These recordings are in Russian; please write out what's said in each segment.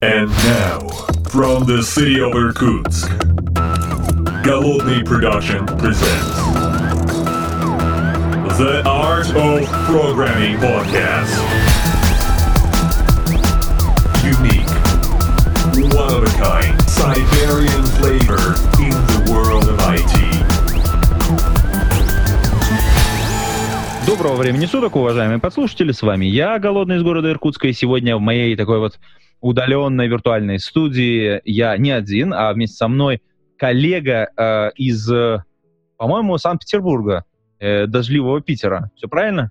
And now, from the city of Irkutsk, Голодный Production presents The Art of Programming Podcast. Unique, one of a kind, Siberian flavor in the world of IT. Доброго времени суток, уважаемые подслушатели, с вами я, Голодный из города Иркутска, и сегодня в моей такой вот удаленной виртуальной студии я не один, а вместе со мной коллега э, из, э, по-моему, Санкт-Петербурга, э, дождливого Питера. Все правильно?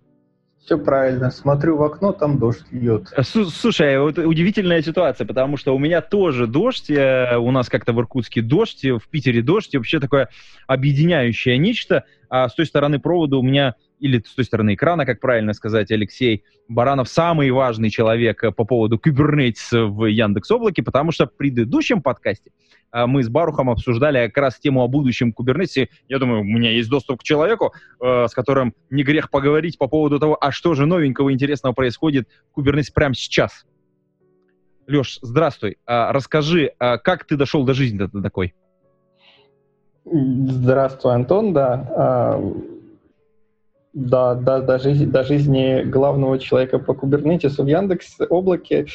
Все правильно. Смотрю в окно, там дождь идет. Э, Слушай, вот удивительная ситуация, потому что у меня тоже дождь, э, у нас как-то в Иркутске дождь, в Питере дождь, и вообще такое объединяющее нечто. А с той стороны провода у меня, или с той стороны экрана, как правильно сказать, Алексей Баранов самый важный человек э, по поводу Kubernetes в Яндекс Облаке, потому что в предыдущем подкасте э, мы с Барухом обсуждали как раз тему о будущем Kubernetes. Я думаю, у меня есть доступ к человеку, э, с которым не грех поговорить по поводу того, а что же новенького интересного происходит в Kubernetes прямо сейчас. Леш, здравствуй. А, расскажи, а как ты дошел до жизни такой? Здравствуй, Антон, да. Да, да, до, жизни, до жизни главного человека по кубернетису в Яндекс облаке.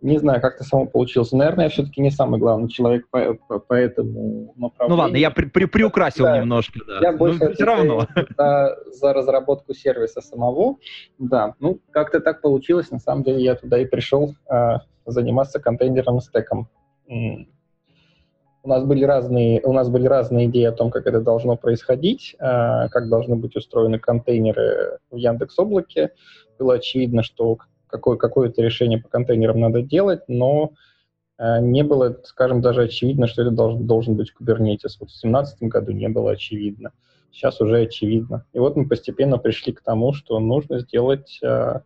Не знаю, как это само получилось. Наверное, я все-таки не самый главный человек по, по, по этому направлению. Ну ладно, я при, при, приукрасил Да. немножко. Да. Я Но больше все равно. За, за разработку сервиса самого. Да, ну как-то так получилось. На самом деле я туда и пришел а, заниматься контейнерным стеком. У нас были разные, у нас были разные идеи о том, как это должно происходить, а, как должны быть устроены контейнеры в Яндекс Облаке. Было очевидно, что какое, какое-то решение по контейнерам надо делать, но а, не было, скажем, даже очевидно, что это должен, должен быть Kubernetes. Вот в 2017 году не было очевидно. Сейчас уже очевидно. И вот мы постепенно пришли к тому, что нужно сделать, а,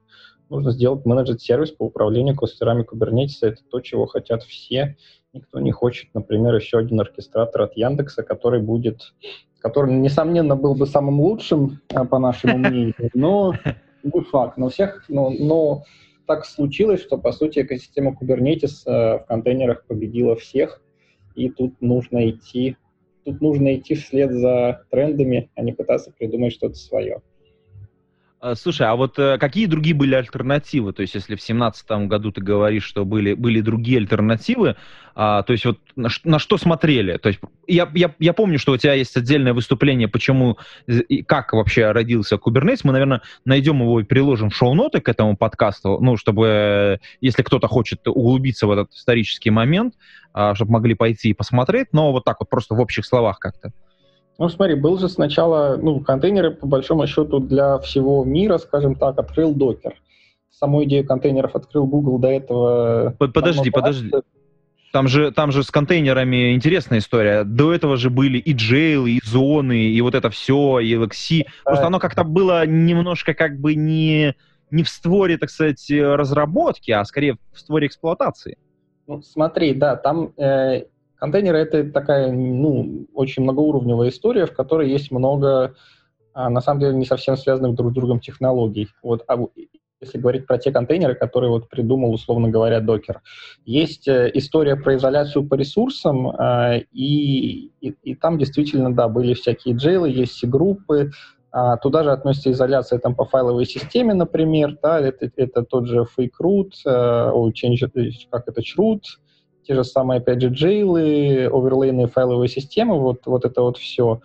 нужно сделать менеджер-сервис по управлению кластерами Kubernetes. Это то, чего хотят все. Никто не хочет, например, еще один оркестратор от Яндекса, который будет, который, несомненно, был бы самым лучшим, а, по нашему мнению, но факт. Но всех, но, но так случилось, что, по сути, экосистема Kubernetes э, в контейнерах победила всех, и тут нужно идти, тут нужно идти вслед за трендами, а не пытаться придумать что-то свое. А, Слушай, а вот э, какие другие были альтернативы? То есть, если в семнадцатом году ты говоришь, что были, были другие альтернативы, а, то есть вот на, на что смотрели? То есть я, я, я помню, что у тебя есть отдельное выступление, почему э, и как вообще родился Kubernetes. Мы, наверное, найдем его и приложим шоу-ноты к этому подкасту, ну, чтобы, э, если кто-то хочет углубиться в этот исторический момент, а, чтобы могли пойти и посмотреть, но вот так вот просто в общих словах как-то. Ну, смотри, был же сначала, ну, контейнеры, по большому счету, для всего мира, скажем так, открыл Docker. Саму идею контейнеров открыл Google до этого. Под- Подожди, подожди. Там же, там же с контейнерами интересная история. До этого же были и джейлы, и зоны, и вот это все, и LXC. Просто оно как-то было немножко как бы не, не в створе, так сказать, разработки, а скорее в створе эксплуатации. Ну, смотри, да, там э, контейнеры это такая, ну, очень многоуровневая история, в которой есть много, а, на самом деле, не совсем связанных друг с другом технологий. Вот, а если говорить про те контейнеры, которые вот придумал, условно говоря, Docker. Есть э, история про изоляцию по ресурсам, а, и, и, и там действительно, да, были всякие джейлы, есть группы, а, туда же относится изоляция там по файловой системе, например, да, это, это тот же fake root, э, change, э, как это, chroot, те же самые, опять же, джейлы, оверлейные файловые системы, вот, вот это вот все.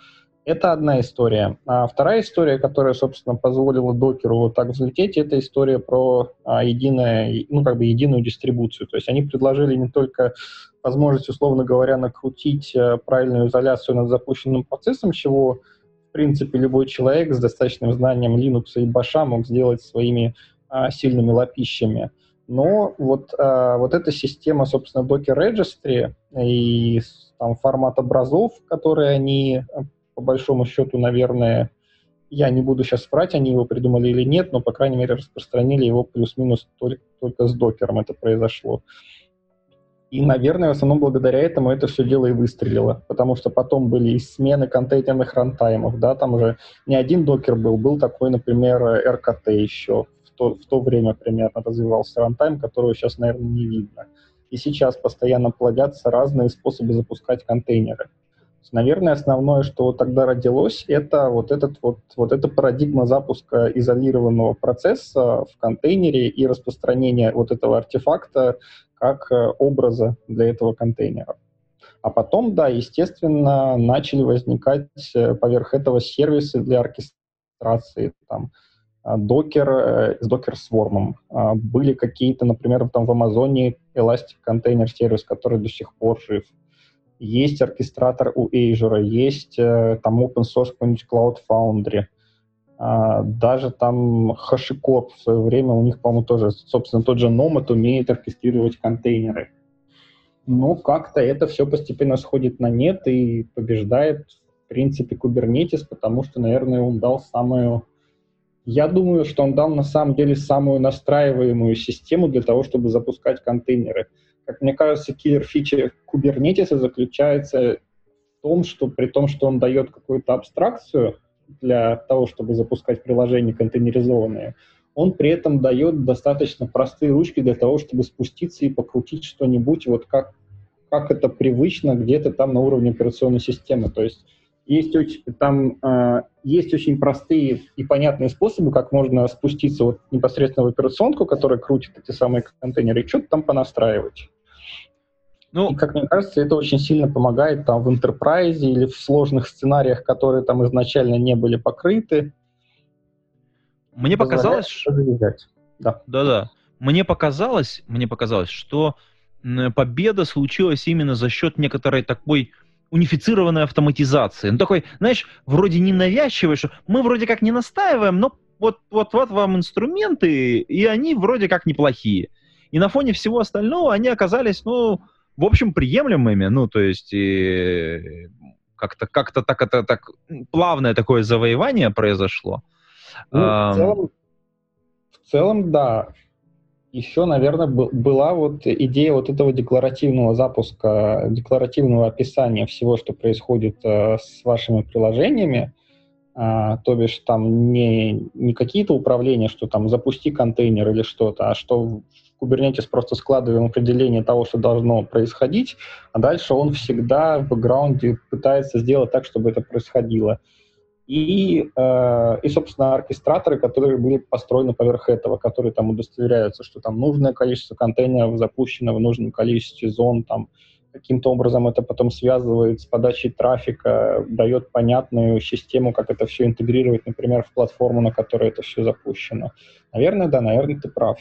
Это одна история. А вторая история, которая, собственно, позволила докеру вот так взлететь, это история про а, единое, ну, как бы единую дистрибуцию. То есть они предложили не только возможность, условно говоря, накрутить э, правильную изоляцию над запущенным процессом, чего, в принципе, любой человек с достаточным знанием Linux и Bash мог сделать своими а, сильными лапищами. Но вот, а, вот эта система, собственно, Docker Registry и там формат образов, которые они, а, по большому счету, наверное, я не буду сейчас врать, они его придумали или нет, но, по крайней мере, распространили его плюс-минус только, только с докером это произошло. И, наверное, в основном благодаря этому это все дело и выстрелило, потому что потом были и смены контейнерных рантаймов, да, там уже не один докер был, был такой, например, РКТ еще, то, в то время примерно развивался рантайм, которого сейчас, наверное, не видно. и сейчас постоянно плодятся разные способы запускать контейнеры. Наверное, основное, что тогда родилось, это вот, этот вот, вот эта парадигма запуска изолированного процесса в контейнере и распространения вот этого артефакта как э, образа для этого контейнера. А потом, да, естественно, начали возникать э, поверх этого сервисы для оркестрации, там, Docker э, с Docker Swarm. А, были какие-то, например, там в Амазоне Elastic Container сервис, который до сих пор жив. Есть оркестратор у Azure, есть э, там open source Cloud Foundry. А, даже там HashiCorp в свое время, у них, по-моему, тоже, собственно, тот же Nomad умеет оркестрировать контейнеры. Но как-то это все постепенно сходит на нет и побеждает, в принципе, Kubernetes, потому что, наверное, он дал самую я думаю, что он дал на самом деле самую настраиваемую систему для того, чтобы запускать контейнеры. Как мне кажется, киллер фичи Kubernetes заключается в том, что при том, что он дает какую-то абстракцию для того, чтобы запускать приложения контейнеризованные, он при этом дает достаточно простые ручки для того, чтобы спуститься и покрутить что-нибудь, вот как, как это привычно где-то там на уровне операционной системы. То есть есть очень, там э, есть очень простые и понятные способы, как можно спуститься вот непосредственно в операционку, которая крутит эти самые контейнеры, и что-то там понастраивать. Ну, и, как мне кажется, это очень сильно помогает там в enterprise или в сложных сценариях, которые там изначально не были покрыты. Мне показалось... Да. Да-да. Мне показалось, мне показалось, что победа случилась именно за счет некоторой такой унифицированной автоматизации. Ну, такой, знаешь, вроде ненавязчивый, что мы вроде как не настаиваем, но вот, вот, вот вам инструменты, и они вроде как неплохие. И на фоне всего остального они оказались, ну, в общем, приемлемыми, ну, то есть и как-то как-то так это так плавное такое завоевание произошло. Ну, в, целом, в целом, да еще, наверное, была вот идея вот этого декларативного запуска, декларативного описания всего, что происходит э, с вашими приложениями, а, то бишь там не, не какие-то управления, что там запусти контейнер или что-то, а что в Kubernetes просто складываем определение того, что должно происходить, а дальше он всегда в бэкграунде пытается сделать так, чтобы это происходило и, э, и, собственно, оркестраторы, которые были построены поверх этого, которые там удостоверяются, что там нужное количество контейнеров запущено в нужном количестве зон, там каким-то образом это потом связывает с подачей трафика, дает понятную систему, как это все интегрировать, например, в платформу, на которой это все запущено. Наверное, да, наверное, ты прав.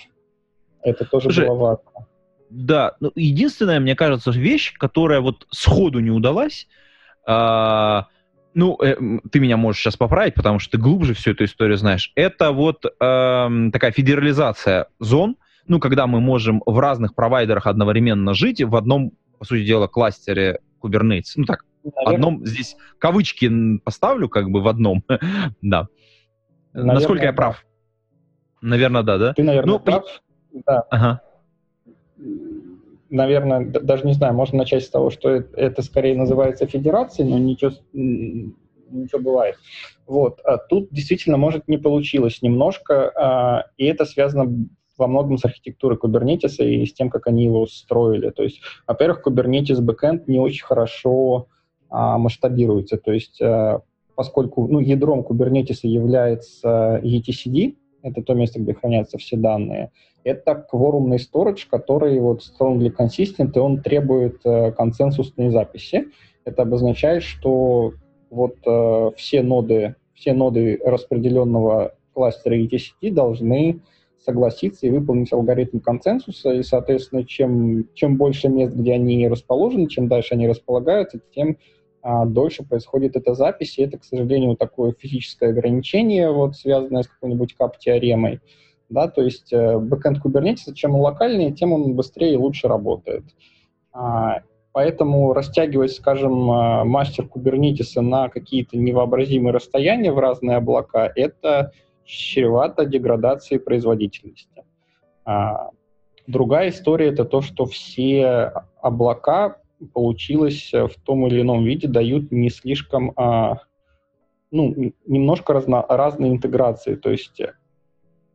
Это тоже Слушай, было важно. Да, ну, единственная, мне кажется, вещь, которая вот сходу не удалась, а, ну, э, ты меня можешь сейчас поправить, потому что ты глубже всю эту историю знаешь. Это вот э, такая федерализация зон, ну, когда мы можем в разных провайдерах одновременно жить в одном, по сути дела, кластере Kubernetes. Ну, так, Наверное. одном, здесь кавычки поставлю, как бы в одном, да. Наверное, Насколько я прав? Да. Наверное, да, да? Ты, наверное, ну, прав. Да. Ага наверное, даже не знаю, можно начать с того, что это, скорее называется федерацией, но ничего, ничего бывает. Вот. А тут действительно, может, не получилось немножко, а, и это связано во многом с архитектурой Kubernetes и с тем, как они его строили. То есть, во-первых, Kubernetes backend не очень хорошо а, масштабируется. То есть, а, поскольку ну, ядром Kubernetes является etcd, это то место, где хранятся все данные, это кворумный storage, который вот strongly consistent, и он требует э, консенсусной записи. Это обозначает, что вот э, все ноды, все ноды распределенного кластера etcd должны согласиться и выполнить алгоритм консенсуса, и, соответственно, чем, чем больше мест, где они расположены, чем дальше они располагаются, тем дольше происходит эта запись, и это, к сожалению, такое физическое ограничение, вот, связанное с какой-нибудь кап-теоремой. Да, то есть э, бэкэнд Kubernetes, чем он локальнее, тем он быстрее и лучше работает. А, поэтому растягивать, скажем, э, мастер Kubernetes на какие-то невообразимые расстояния в разные облака, это чревато деградацией производительности. А, другая история — это то, что все облака получилось в том или ином виде дают не слишком, а, ну, немножко разно, разные интеграции. То есть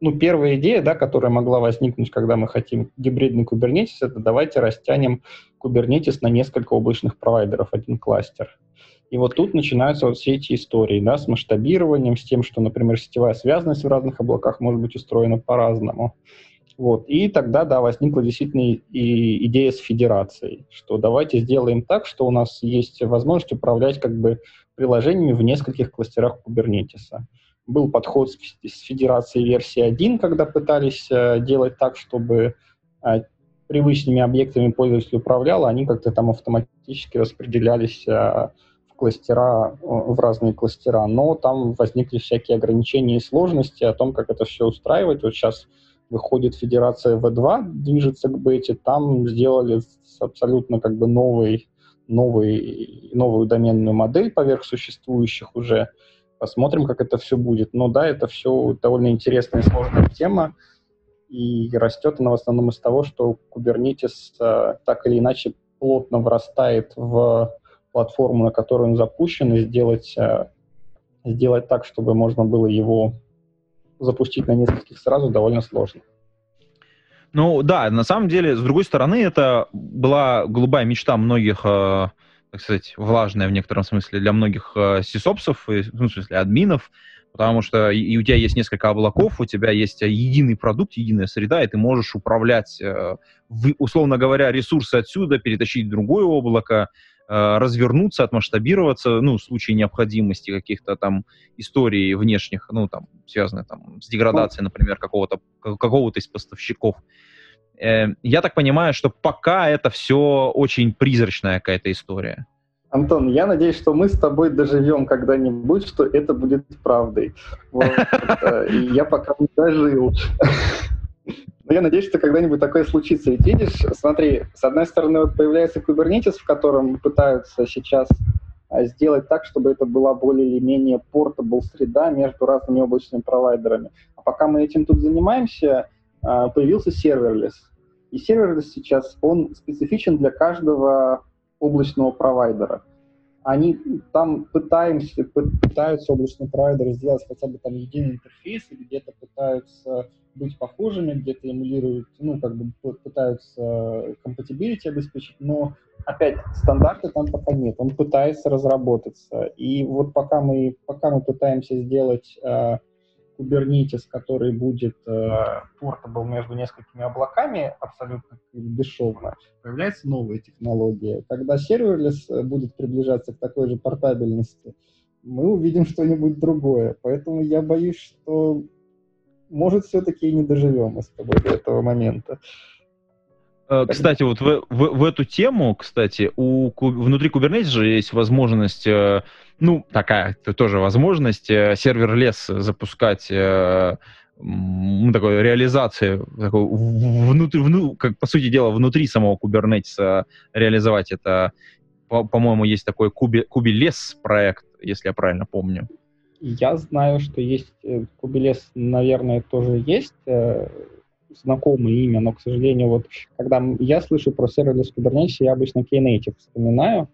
ну, первая идея, да, которая могла возникнуть, когда мы хотим гибридный Kubernetes, это давайте растянем Kubernetes на несколько облачных провайдеров, один кластер. И вот тут начинаются вот все эти истории, да, с масштабированием, с тем, что, например, сетевая связанность в разных облаках может быть устроена по-разному. Вот. И тогда, да, возникла действительно и идея с федерацией, что давайте сделаем так, что у нас есть возможность управлять как бы приложениями в нескольких кластерах Kubernetes. Был подход с федерацией версии 1, когда пытались э, делать так, чтобы э, привычными объектами пользователь управлял, а они как-то там автоматически распределялись э, в кластера, в разные кластера. Но там возникли всякие ограничения и сложности о том, как это все устраивать. Вот сейчас выходит Федерация В2, движется к бете, там сделали абсолютно как бы новый, новый, новую доменную модель поверх существующих уже. Посмотрим, как это все будет. Но да, это все довольно интересная и сложная тема, и растет она в основном из того, что Kubernetes э, так или иначе плотно врастает в платформу, на которую он запущен, и сделать, э, сделать так, чтобы можно было его запустить на нескольких сразу довольно сложно. Ну да, на самом деле, с другой стороны, это была голубая мечта многих, э, так сказать, влажная в некотором смысле для многих э, сисопсов, ну, в смысле админов, потому что и у тебя есть несколько облаков, у тебя есть единый продукт, единая среда, и ты можешь управлять, э, условно говоря, ресурсы отсюда, перетащить в другое облако, развернуться, отмасштабироваться, ну, в случае необходимости каких-то там историй внешних, ну, там, связанных там с деградацией, например, какого-то какого-то из поставщиков. Э, я так понимаю, что пока это все очень призрачная какая-то история. Антон, я надеюсь, что мы с тобой доживем когда-нибудь, что это будет правдой. Э, я пока не дожил. Но я надеюсь, что когда-нибудь такое случится. Ведь видишь, смотри, с одной стороны вот появляется Kubernetes, в котором пытаются сейчас а, сделать так, чтобы это была более или менее portable среда между разными облачными провайдерами. А пока мы этим тут занимаемся, а, появился serverless. И serverless сейчас, он специфичен для каждого облачного провайдера. Они там пытаемся, пытаются облачные провайдеры сделать хотя бы там единый интерфейс, где-то пытаются быть похожими, где-то эмулируют, ну, как бы пытаются compatibility обеспечить, но, опять, стандарта там пока нет, он пытается разработаться. И вот пока мы, пока мы пытаемся сделать э, Kubernetes, который будет э, между несколькими облаками абсолютно бесшовно, появляется новая технология. Когда серверлес будет приближаться к такой же портабельности, мы увидим что-нибудь другое. Поэтому я боюсь, что может, все-таки и не доживем мы с тобой до этого момента. Э, кстати, вот в, в, в эту тему, кстати, у, внутри Kubernetes же есть возможность, э, ну, такая тоже возможность, э, сервер лес запускать ну, такой реализации, такой, внутри, вну, как по сути дела, внутри самого Kubernetes реализовать это. По- по-моему, есть такой Kubi, Kubi проект, если я правильно помню. Я знаю, что есть Кубелес, наверное, тоже есть знакомое имя, но, к сожалению, вот когда я слышу про сервис Kubernetes, я обычно Knative вспоминаю.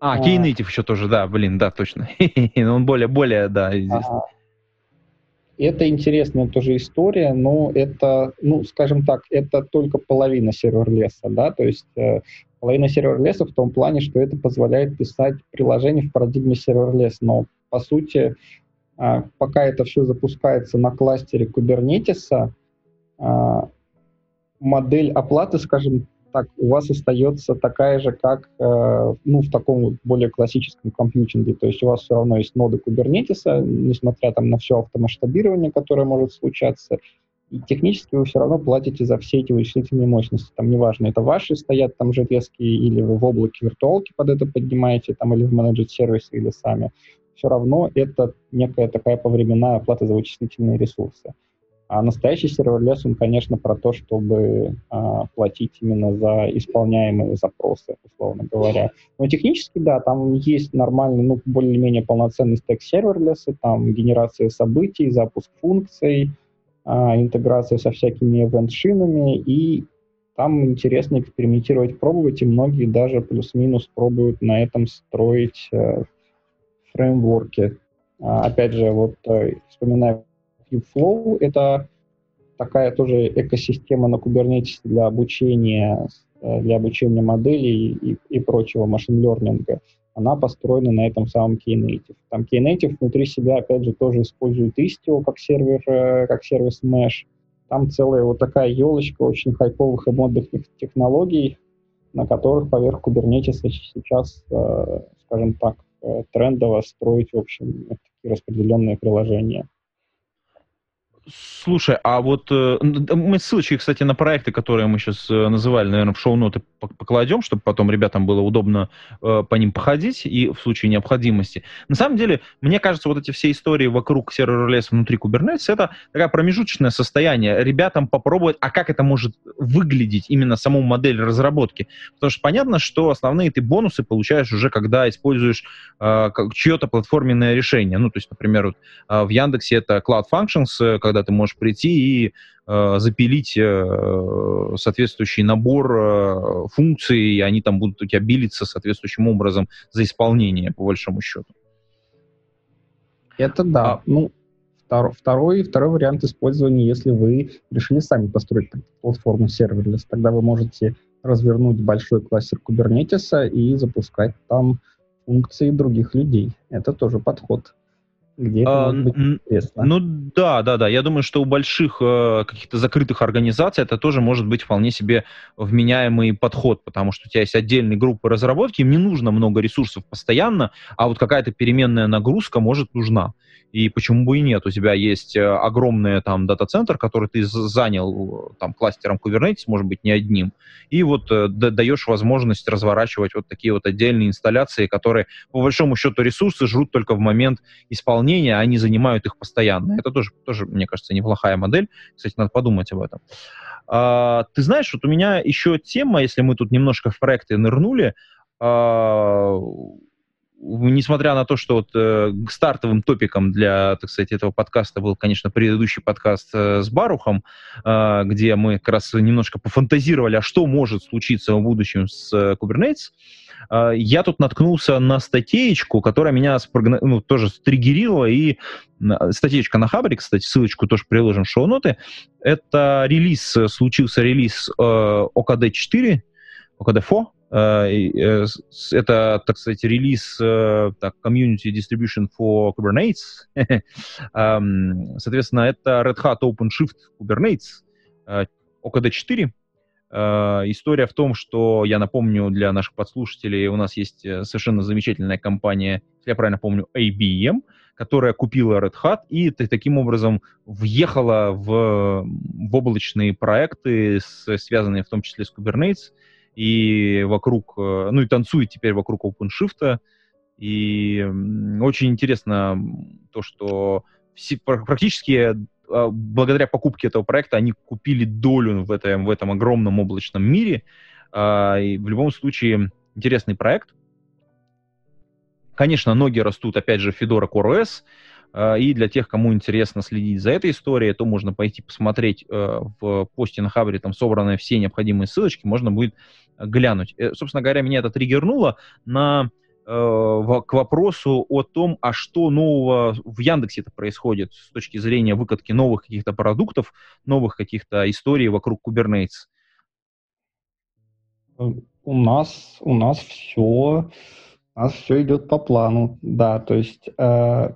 А, Knative а, еще тоже, да, блин, да, точно. Он более, более, да, известный. Это интересная тоже история, но это, ну, скажем так, это только половина сервер-леса, да, то есть э, половина сервер-леса в том плане, что это позволяет писать приложение в парадигме сервер-лес, но по сути а, пока это все запускается на кластере Kubernetes, модель оплаты, скажем так, у вас остается такая же, как э, ну, в таком более классическом компьютинге. То есть у вас все равно есть ноды Kubernetes, несмотря там, на все автомасштабирование, которое может случаться, и технически вы все равно платите за все эти вычислительные мощности. Там неважно, это ваши стоят там железки, или вы в облаке виртуалки под это поднимаете, там, или в менеджер сервисы, или сами все равно это некая такая повременная оплата за вычислительные ресурсы. А настоящий serverless, он, конечно, про то, чтобы а, платить именно за исполняемые запросы, условно говоря. Но технически, да, там есть нормальный, ну, более-менее полноценный стек serverless а, там генерация событий, запуск функций, а, интеграция со всякими event-шинами, и там интересно экспериментировать, пробовать, и многие даже плюс-минус пробуют на этом строить э, фреймворке. А, опять же, вот э, вспоминая Kubeflow, это такая тоже экосистема на Kubernetes для обучения, э, для обучения моделей и, и прочего машин-лернинга, она построена на этом самом Knative. Там Knative внутри себя, опять же, тоже использует Istio как сервер, э, как сервис Mesh. Там целая вот такая елочка очень хайповых и модных технологий, на которых поверх Kubernetes сейчас, э, скажем так, трендово строить, в общем, такие распределенные приложения. Слушай, а вот э, мы ссылочки, кстати, на проекты, которые мы сейчас э, называли, наверное, в шоу-ноты покладем, чтобы потом ребятам было удобно э, по ним походить и в случае необходимости. На самом деле, мне кажется, вот эти все истории вокруг сервер-леса внутри Kubernetes, это такое промежуточное состояние. Ребятам попробовать, а как это может выглядеть, именно саму модель разработки. Потому что понятно, что основные ты бонусы получаешь уже, когда используешь э, чье-то платформенное решение. Ну, то есть, например, вот, э, в Яндексе это Cloud Functions, э, когда ты можешь прийти и э, запилить э, соответствующий набор э, функций, и они там будут у тебя билиться соответствующим образом за исполнение, по большому счету. Это да. А, ну, втор, второй, второй вариант использования, если вы решили сами построить платформу serverless, тогда вы можете развернуть большой кластер Kubernetes и запускать там функции других людей. Это тоже подход где а, может быть интересно. Ну да, да, да. Я думаю, что у больших э, каких-то закрытых организаций это тоже может быть вполне себе вменяемый подход, потому что у тебя есть отдельные группы разработки, им не нужно много ресурсов постоянно, а вот какая-то переменная нагрузка может нужна. И почему бы и нет? У тебя есть э, огромный там дата-центр, который ты занял там кластером Kubernetes, может быть, не одним, и вот э, даешь возможность разворачивать вот такие вот отдельные инсталляции, которые, по большому счету, ресурсы жрут только в момент исполнения, а они занимают их постоянно. Это тоже, тоже мне кажется, неплохая модель. Кстати, надо подумать об этом. А, ты знаешь, вот у меня еще тема, если мы тут немножко в проекты нырнули, а, несмотря на то, что вот э, стартовым топиком для, так сказать, этого подкаста был, конечно, предыдущий подкаст э, с Барухом, э, где мы как раз немножко пофантазировали, а что может случиться в будущем с э, Kubernetes, э, я тут наткнулся на статейку, которая меня спрогно... ну, тоже стригерила, и статейка на Хабре, кстати, ссылочку тоже приложим в шоу-ноты, это релиз, случился релиз э, OKD4, OKD4, Э, э, это, так сказать, релиз э, так, Community Distribution for Kubernetes. Эм, соответственно, это Red Hat OpenShift Kubernetes OKD4. История в том, что, я напомню для наших подслушателей, у нас есть совершенно замечательная компания, если я правильно помню, IBM, которая купила Red Hat и таким образом въехала в, в облачные проекты, связанные в том числе с Kubernetes, и вокруг, э, ну и танцует теперь вокруг OpenShift. И очень интересно то, что все, практически а, благодаря покупке этого проекта они купили долю в этом, в этом огромном облачном мире. А, и в любом случае интересный проект. Конечно, ноги растут, опять же, Fedora CoreOS, и для тех, кому интересно следить за этой историей, то можно пойти посмотреть э, в посте на Хабре, там собраны все необходимые ссылочки, можно будет глянуть. Э, собственно говоря, меня это триггернуло на э, к вопросу о том, а что нового в Яндексе это происходит с точки зрения выкатки новых каких-то продуктов, новых каких-то историй вокруг Kubernetes. У нас, у нас все, у нас все идет по плану, да, то есть э,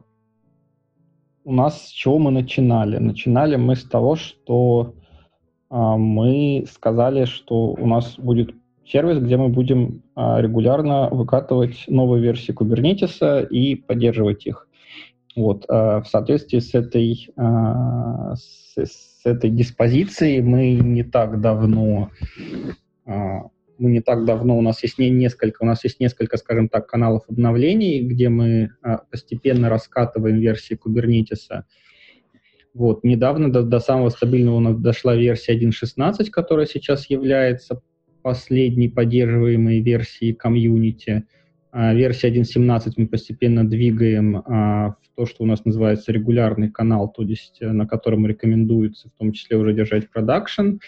у нас с чего мы начинали? Начинали мы с того, что э, мы сказали, что у нас будет сервис, где мы будем э, регулярно выкатывать новые версии Kubernetes и поддерживать их. Вот, э, в соответствии с этой, э, с, с этой диспозицией мы не так давно мы не так давно, у нас есть не несколько, у нас есть несколько, скажем так, каналов обновлений, где мы а, постепенно раскатываем версии Kubernetes. Вот, недавно до, до самого стабильного у нас дошла версия 1.16, которая сейчас является последней поддерживаемой версией комьюнити. А, версия 1.17 мы постепенно двигаем а, в то, что у нас называется регулярный канал, то есть на котором рекомендуется в том числе уже держать продакшн.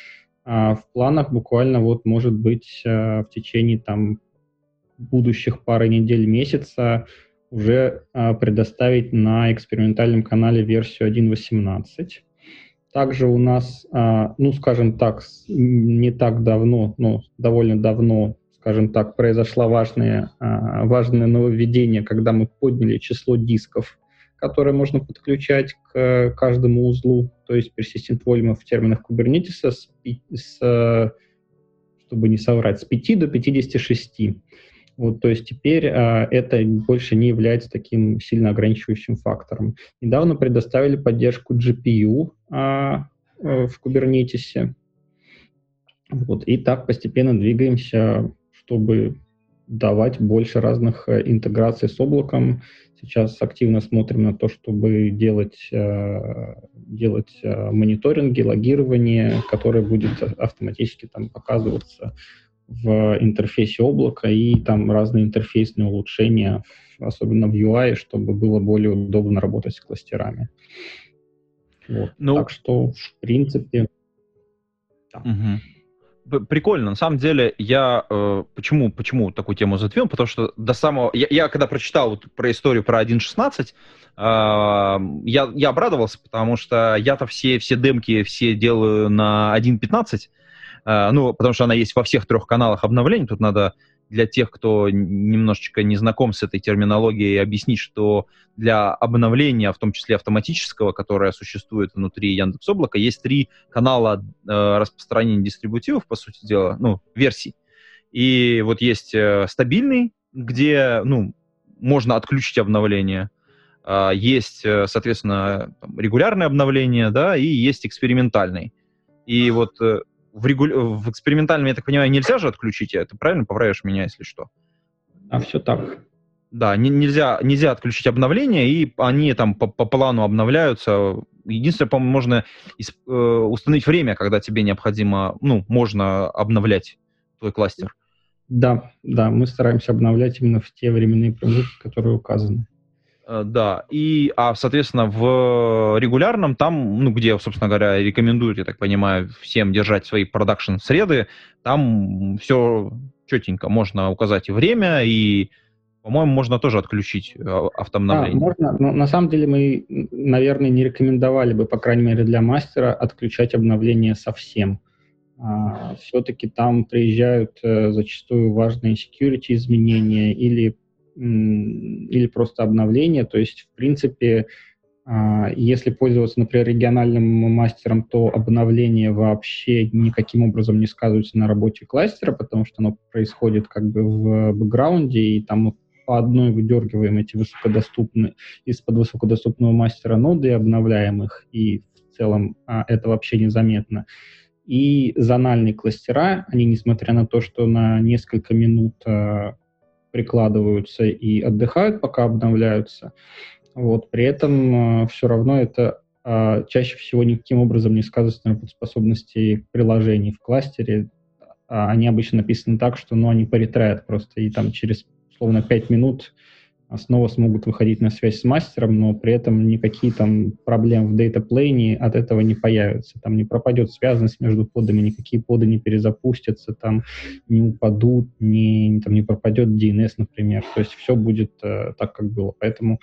А в планах буквально вот может быть э, в течение там будущих пары недель, месяца уже а, предоставить на экспериментальном канале версию 1.18. Также у нас, а, ну, скажем так, не так давно, но довольно давно, скажем так, произошло важное, а, важное нововведение, когда мы подняли число дисков, которые можно подключать к каждому узлу, то есть persistent volume в терминах Kubernetes, с, с, чтобы не соврать, с 5 до 56. Вот, то есть теперь а, это больше не является таким сильно ограничивающим фактором. Недавно предоставили поддержку GPU а, э, в Kubernetes. Вот, и так постепенно двигаемся, чтобы давать больше разных э, интеграций с облаком. Сейчас активно смотрим на то, чтобы делать, э, делать э, мониторинги, логирование, которое будет автоматически там показываться в интерфейсе облака и там разные интерфейсные улучшения, особенно в UI, чтобы было более удобно работать с кластерами. Вот. Ну, так что, в принципе... Да. Угу. Прикольно. На самом деле, я э, почему, почему такую тему затвинул? Потому что до самого... Я, я когда прочитал вот про историю про 1.16, э, я, я обрадовался, потому что я-то все, все демки все делаю на 1.15, а, ну, потому что она есть во всех трех каналах обновлений. Тут надо для тех, кто немножечко не знаком с этой терминологией, объяснить, что для обновления, в том числе автоматического, которое существует внутри Яндекс Облака, есть три канала э, распространения дистрибутивов, по сути дела, ну, версий. И вот есть э, стабильный, где, ну, можно отключить обновление. Э, есть, соответственно, регулярное обновление, да, и есть экспериментальный. И вот э, в, регу... в экспериментальном, я так понимаю, нельзя же отключить это, правильно? Поправишь меня, если что. А все так. Да, не, нельзя, нельзя отключить обновления, и они там по, по плану обновляются. Единственное, по-моему, можно из, э, установить время, когда тебе необходимо, ну, можно обновлять твой кластер. Да, да, мы стараемся обновлять именно в те временные промежутки, которые указаны. Э, да, и, а, соответственно, в регулярном там, ну, где, собственно говоря, рекомендуют, я так понимаю, всем держать свои продакшн-среды, там все четенько, можно указать и время, и, по-моему, можно тоже отключить э, автообновление. Да, можно, но на самом деле мы, наверное, не рекомендовали бы, по крайней мере, для мастера отключать обновление совсем. А, все-таки там приезжают э, зачастую важные security изменения или или просто обновление. То есть, в принципе, а, если пользоваться, например, региональным мастером, то обновление вообще никаким образом не сказывается на работе кластера, потому что оно происходит как бы в бэкграунде, и там по одной выдергиваем эти высокодоступные, из-под высокодоступного мастера ноды и обновляем их, и в целом а, это вообще незаметно. И зональные кластера, они, несмотря на то, что на несколько минут а, прикладываются и отдыхают, пока обновляются. Вот. При этом э, все равно это э, чаще всего никаким образом не сказывается на работоспособности приложений в кластере. А они обычно написаны так, что ну, они поретраят просто, и там через, условно, 5 минут снова смогут выходить на связь с мастером, но при этом никакие там проблемы в датаплейне от этого не появятся. Там не пропадет связанность между подами, никакие поды не перезапустятся, там не упадут, не, там не пропадет DNS, например. То есть все будет э, так, как было. Поэтому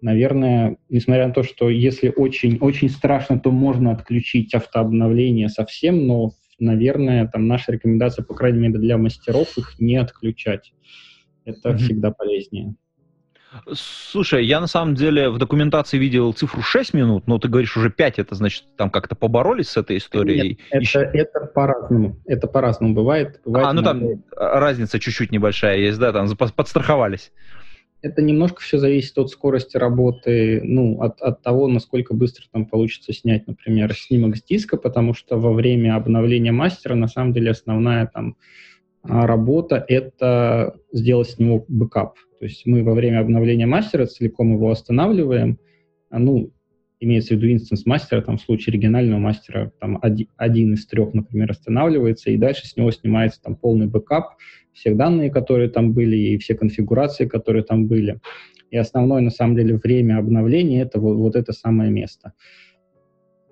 наверное, несмотря на то, что если очень, очень страшно, то можно отключить автообновление совсем, но, наверное, там наша рекомендация, по крайней мере, для мастеров их не отключать. Это mm-hmm. всегда полезнее. Слушай, я на самом деле в документации видел цифру 6 минут, но ты говоришь уже 5, это значит, там как-то поборолись с этой историей? Нет, это, это по-разному. Это по-разному бывает. бывает а, ну там разница чуть-чуть небольшая есть, да, там подстраховались. Это немножко все зависит от скорости работы, ну, от, от того, насколько быстро там получится снять, например, снимок с диска, потому что во время обновления мастера на самом деле основная там а работа — это сделать с него бэкап. То есть мы во время обновления мастера целиком его останавливаем, а, ну, имеется в виду instance мастера, там в случае оригинального мастера там один, из трех, например, останавливается, и дальше с него снимается там полный бэкап, всех данные, которые там были, и все конфигурации, которые там были. И основное, на самом деле, время обновления — это вот, вот это самое место.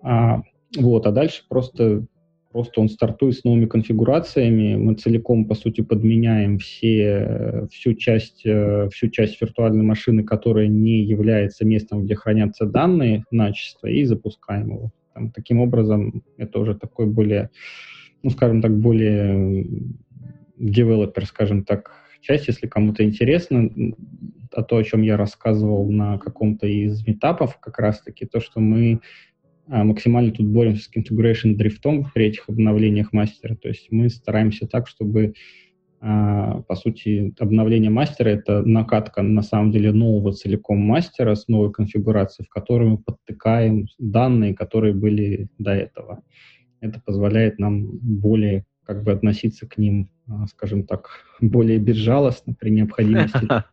А, вот, а дальше просто Просто он стартует с новыми конфигурациями. Мы целиком, по сути, подменяем все, всю, часть, э, всю часть виртуальной машины, которая не является местом, где хранятся данные начисто, и запускаем его. Там, таким образом, это уже такой более, ну, скажем так, более девелопер, скажем так, часть, если кому-то интересно, а то, о чем я рассказывал на каком-то из метапов, как раз-таки то, что мы а, максимально тут боремся с configuration дрифтом при этих обновлениях мастера. То есть мы стараемся так, чтобы а, по сути, обновление мастера — это накатка, на самом деле, нового целиком мастера с новой конфигурацией, в которой мы подтыкаем данные, которые были до этого. Это позволяет нам более как бы относиться к ним, а, скажем так, более безжалостно при необходимости.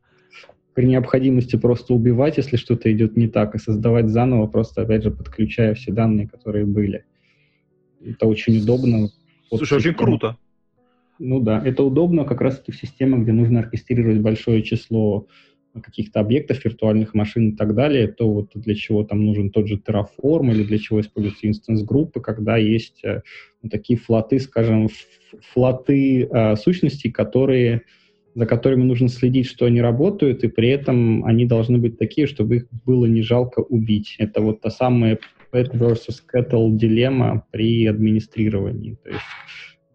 При необходимости просто убивать, если что-то идет не так, и создавать заново, просто, опять же, подключая все данные, которые были. Это очень удобно. Слушай, очень круто. Ну да, это удобно как раз-таки в системах, где нужно оркестрировать большое число каких-то объектов, виртуальных машин и так далее, то вот для чего там нужен тот же Terraform или для чего используются инстанс-группы, когда есть э, ну, такие флоты, скажем, флоты э, сущностей, которые, за которыми нужно следить, что они работают, и при этом они должны быть такие, чтобы их было не жалко убить. Это вот та самая pet versus cattle дилемма при администрировании. То есть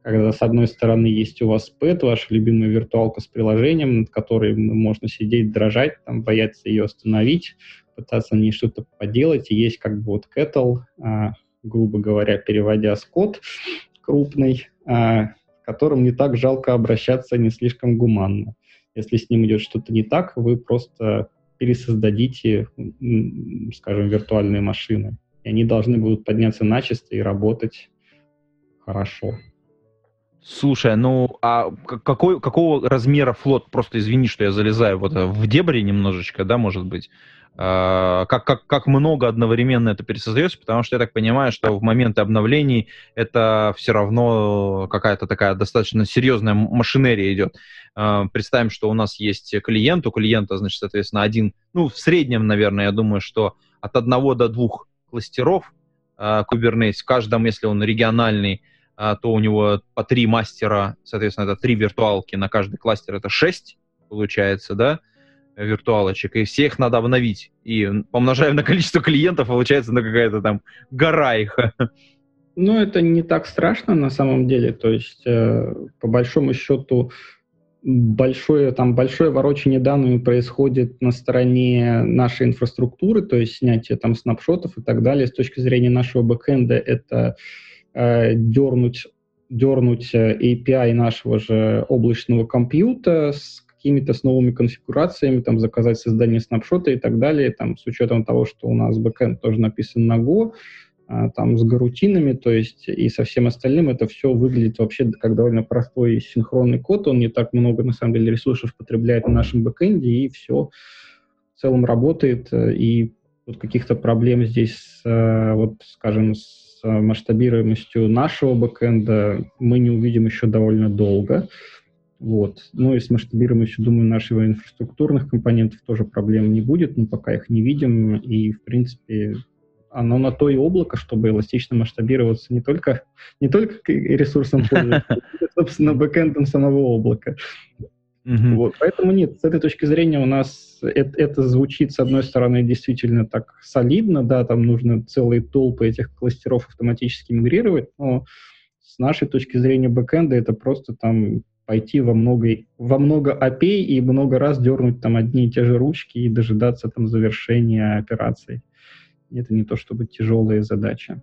когда с одной стороны есть у вас Pet, ваша любимая виртуалка с приложением, над которой можно сидеть, дрожать, там, бояться ее остановить, пытаться на ней что-то поделать, и есть как бы вот Kettle, а, грубо говоря, переводя скот крупный, а, которым не так жалко обращаться, не слишком гуманно. Если с ним идет что-то не так, вы просто пересоздадите, скажем, виртуальные машины. И они должны будут подняться начисто и работать хорошо. Слушай, ну а какой, какого размера флот? Просто извини, что я залезаю вот э, в дебри немножечко, да, может быть. А, как, как, как много одновременно это пересоздается, потому что я так понимаю, что в моменты обновлений это все равно какая-то такая достаточно серьезная машинерия идет. А, представим, что у нас есть клиент, у клиента, значит, соответственно, один, ну, в среднем, наверное, я думаю, что от одного до двух кластеров а, Kubernetes, в каждом, если он региональный, то у него по три мастера, соответственно, это три виртуалки на каждый кластер, это шесть, получается, да, виртуалочек, и всех надо обновить. И помножаем на количество клиентов, получается, на какая-то там гора их. Ну, это не так страшно на самом деле. То есть, э, по большому счету, большое, там, большое ворочение данными происходит на стороне нашей инфраструктуры, то есть снятие там снапшотов и так далее. С точки зрения нашего бэкэнда это э, дернуть, дернуть э, API нашего же облачного компьютера с какими-то с новыми конфигурациями, там, заказать создание снапшота и так далее, там, с учетом того, что у нас бэкэнд тоже написан на Go, а, там, с гарутинами, то есть, и со всем остальным, это все выглядит вообще как довольно простой синхронный код, он не так много, на самом деле, ресурсов потребляет на нашем бэкэнде, и все в целом работает, и вот каких-то проблем здесь, э, вот, скажем, с масштабируемостью нашего бэкэнда мы не увидим еще довольно долго. Вот. Ну и с масштабируемостью, думаю, нашего инфраструктурных компонентов тоже проблем не будет, но пока их не видим. И, в принципе, оно на то и облако, чтобы эластично масштабироваться не только, не только ресурсом пользователя, собственно, бэкэндом самого облака. Mm-hmm. Вот, поэтому нет, с этой точки зрения у нас это, это звучит, с одной стороны, действительно так солидно, да, там нужно целые толпы этих кластеров автоматически мигрировать, но с нашей точки зрения бэкэнда это просто там пойти во много, во много API и много раз дернуть там одни и те же ручки и дожидаться там завершения операций. Это не то чтобы тяжелая задача.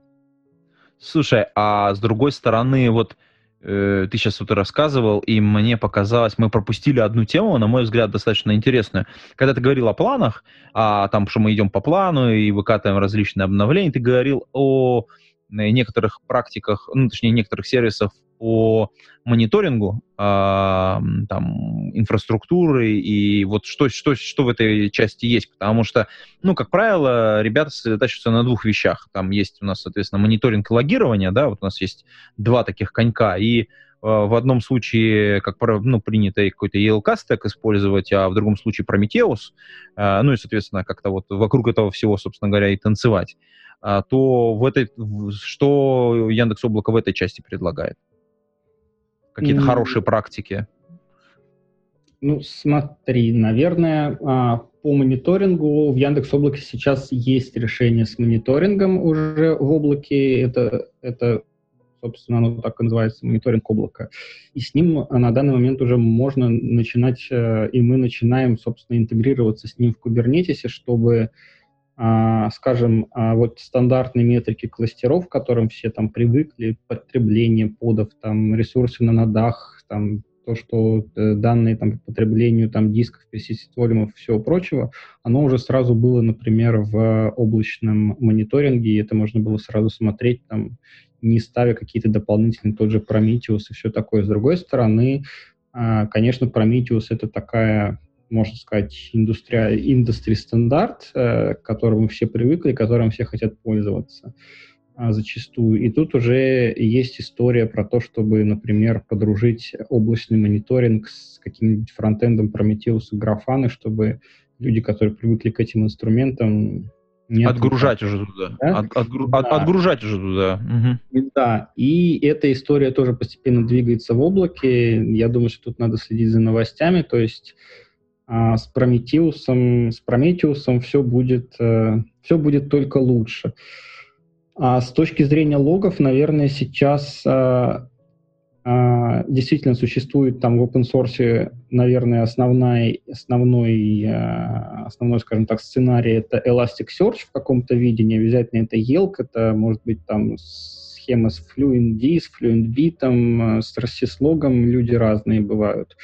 Слушай, а с другой стороны, вот Э, ты сейчас вот рассказывал, и мне показалось, мы пропустили одну тему, на мой взгляд, достаточно интересную. Когда ты говорил о планах, а там, что мы идем по плану и выкатываем различные обновления, ты говорил о некоторых практиках, ну, точнее, некоторых сервисов по мониторингу э, там, инфраструктуры и вот что, что, что в этой части есть. Потому что, ну, как правило, ребята сосредотачиваются на двух вещах. Там есть у нас, соответственно, мониторинг и логирование, да, вот у нас есть два таких конька, и в одном случае, как ну, принято какой-то ELK стек использовать, а в другом случае Prometheus, ну и, соответственно, как-то вот вокруг этого всего, собственно говоря, и танцевать, то в этой, что Яндекс Облако в этой части предлагает? Какие-то mm. хорошие практики? Ну, смотри, наверное, а, по мониторингу в Яндекс Облаке сейчас есть решение с мониторингом уже в облаке. Это, это собственно, оно так и называется, мониторинг облака. И с ним на данный момент уже можно начинать, э, и мы начинаем, собственно, интегрироваться с ним в Kubernetes, чтобы а, скажем, а, вот стандартные метрики кластеров, к которым все там привыкли, потребление подов, там ресурсы на нодах, там то, что э, данные там, по потреблению там, дисков, persistent волюмов, всего прочего, оно уже сразу было, например, в облачном мониторинге, и это можно было сразу смотреть, там, не ставя какие-то дополнительные, тот же Prometheus и все такое. С другой стороны, а, конечно, Prometheus — это такая можно сказать, индустрия, индустри стандарт, э, к которому все привыкли, которым все хотят пользоваться а, зачастую. И тут уже есть история про то, чтобы, например, подружить облачный мониторинг с каким-нибудь фронтендом Prometheus и Grafana, чтобы люди, которые привыкли к этим инструментам, не отгружать уже туда. Да? От, отгру, да. От, отгружать уже туда. Угу. Да, и эта история тоже постепенно двигается в облаке. Я думаю, что тут надо следить за новостями. То есть а с Прометеусом, с Прометеусом все будет, э, все будет только лучше. А с точки зрения логов, наверное, сейчас а, а, действительно существует там в open source, наверное, основной, основной, а, основной, скажем так, сценарий это Elasticsearch в каком-то виде, не обязательно это Yelk, это может быть там схема с FluentD, с FluentB, с RCS-логом, люди разные бывают.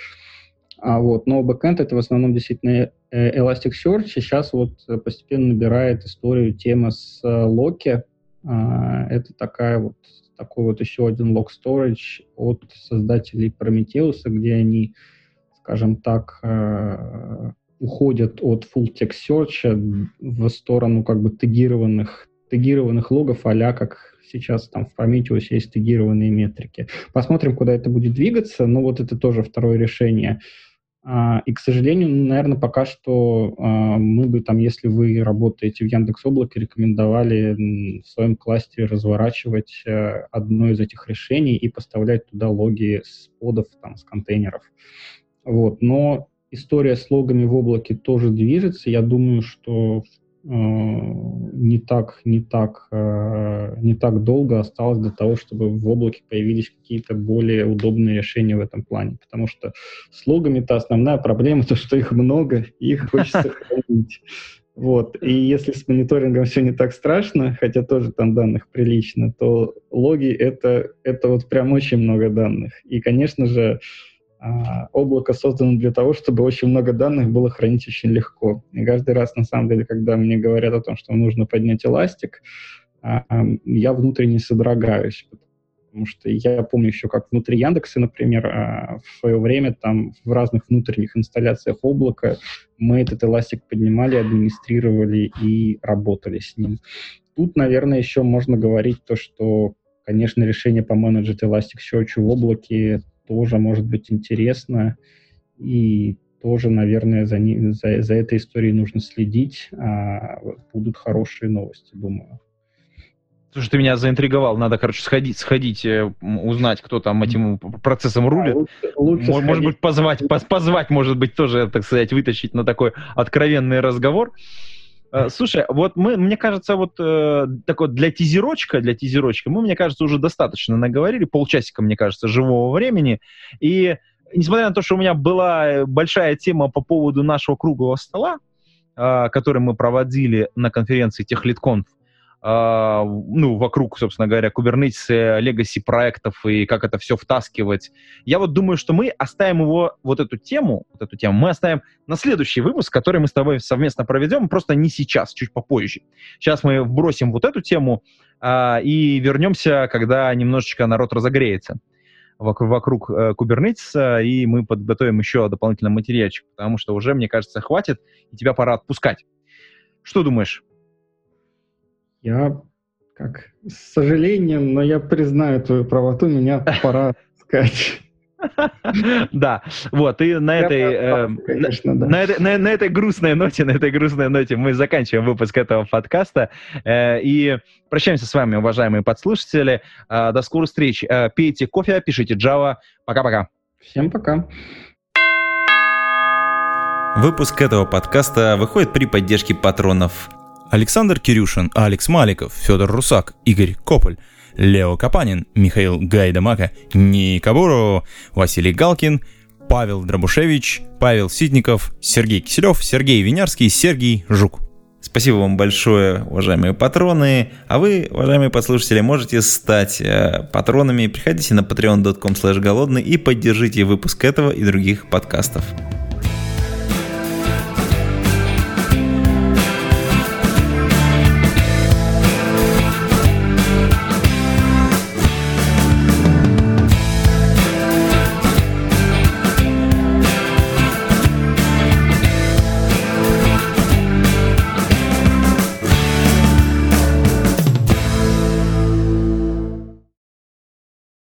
А вот, но бэкэнд это в основном действительно э, Elasticsearch, и сейчас вот постепенно набирает историю тема с Loki. А, это такая вот такой вот еще один log storage от создателей Prometheus, где они, скажем так, э, уходят от full text search в сторону как бы тегированных, тегированных логов, а как сейчас там в Prometheus есть тегированные метрики. Посмотрим, куда это будет двигаться, но вот это тоже второе решение. А, и, к сожалению, наверное, пока что а, мы бы там, если вы работаете в Яндекс Облаке, рекомендовали в своем кластере разворачивать э, одно из этих решений и поставлять туда логи с подов, там, с контейнеров. Вот. Но история с логами в облаке тоже движется. Я думаю, что Э, не так, не так, э, не так долго осталось для того, чтобы в облаке появились какие-то более удобные решения в этом плане. Потому что с логами-то основная проблема, то, что их много, и их хочется хранить. Вот. И если с мониторингом все не так страшно, хотя тоже там данных прилично, то логи это, это вот прям очень много данных. И, конечно же, а, облако создано для того, чтобы очень много данных было хранить очень легко. И каждый раз, на самом деле, когда мне говорят о том, что нужно поднять эластик, а, я внутренне содрогаюсь, потому что я помню еще, как внутри Яндекса, например, а, в свое время там в разных внутренних инсталляциях облака мы этот эластик поднимали, администрировали и работали с ним. Тут, наверное, еще можно говорить то, что, конечно, решение по менеджить Elasticsearch в облаке тоже может быть интересно. И тоже, наверное, за, не, за, за этой историей нужно следить. А будут хорошие новости, думаю. Слушай, ты меня заинтриговал. Надо, короче, сходить, сходить, э, узнать, кто там этим процессом рулит. А, лучше, лучше может сходить. быть, позвать, позвать, может быть, тоже, так сказать, вытащить на такой откровенный разговор. Э, слушай, вот мы, мне кажется, вот э, такой для тизерочка, для тизерочка, мы, мне кажется, уже достаточно наговорили, полчасика, мне кажется, живого времени. И несмотря на то, что у меня была большая тема по поводу нашего круглого стола, э, который мы проводили на конференции а, ну, вокруг, собственно говоря, Kubernetes, legacy проектов и как это все втаскивать. Я вот думаю, что мы оставим его, вот эту тему, вот эту тему, мы оставим на следующий выпуск, который мы с тобой совместно проведем, просто не сейчас, чуть попозже. Сейчас мы вбросим вот эту тему а, и вернемся, когда немножечко народ разогреется вокруг, вокруг э, Kubernetes, и мы подготовим еще дополнительный материальчик, потому что уже, мне кажется, хватит, и тебя пора отпускать. Что думаешь? Я, как, с сожалением, но я признаю твою правоту, меня пора сказать. Да, вот, и на этой, э, Конечно, да. на, этой, на, на этой грустной ноте, на этой грустной ноте мы заканчиваем выпуск этого подкаста э, и прощаемся с вами, уважаемые подслушатели. Э, до скорых встреч. Э, пейте кофе, пишите Java. Пока-пока. Всем пока. Выпуск этого подкаста выходит при поддержке патронов Александр Кирюшин, Алекс Маликов, Федор Русак, Игорь Кополь, Лео Капанин, Михаил Гайдамака, Ника Василий Галкин, Павел Дробушевич, Павел Ситников, Сергей Киселев, Сергей Винярский, Сергей Жук. Спасибо вам большое, уважаемые патроны. А вы, уважаемые послушатели, можете стать э, патронами. Приходите на patreon.com голодный и поддержите выпуск этого и других подкастов.